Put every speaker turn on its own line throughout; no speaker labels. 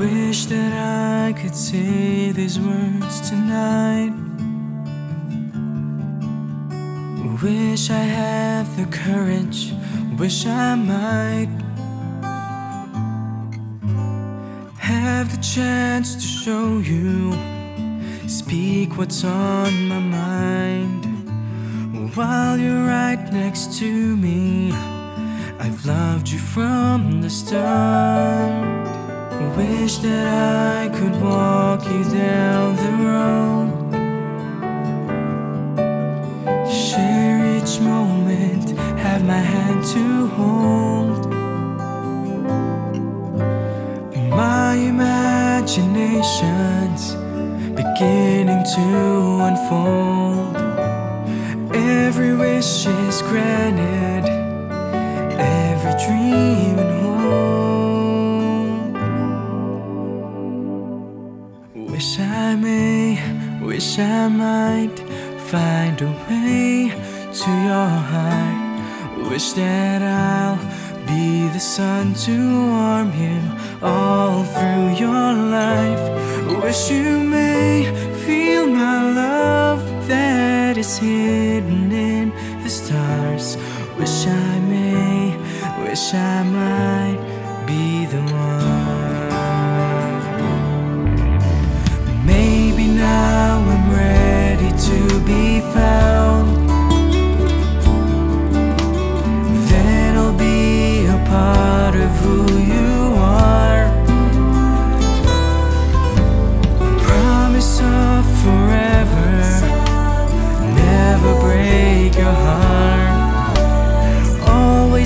wish that I could say these words tonight. Wish I had the courage, wish I might have the chance to show you, speak what's on my mind while you're right next to me. I've loved you from the start. Wish that I could walk you down the road. Share each moment, have my hand to hold. My imagination's beginning to unfold. Every wish Wish I may, wish I might find a way to your heart. Wish that I'll be the sun to warm you all through your life. Wish you may feel my love that is hidden in the stars. Wish I may, wish I might be the one.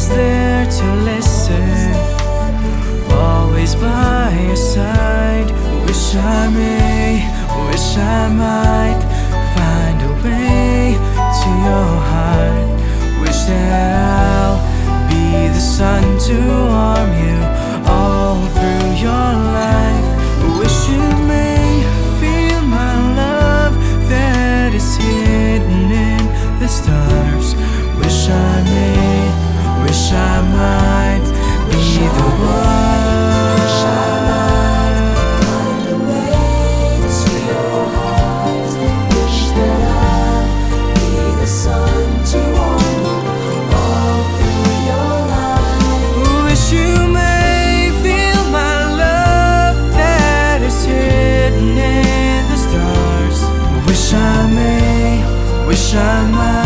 always there to listen, always by your side. Wish I may, wish I might find a way to your heart. Wish that I'll be the sun to warm you all through your life. Wish you may feel my love that is hidden in the stars. 什么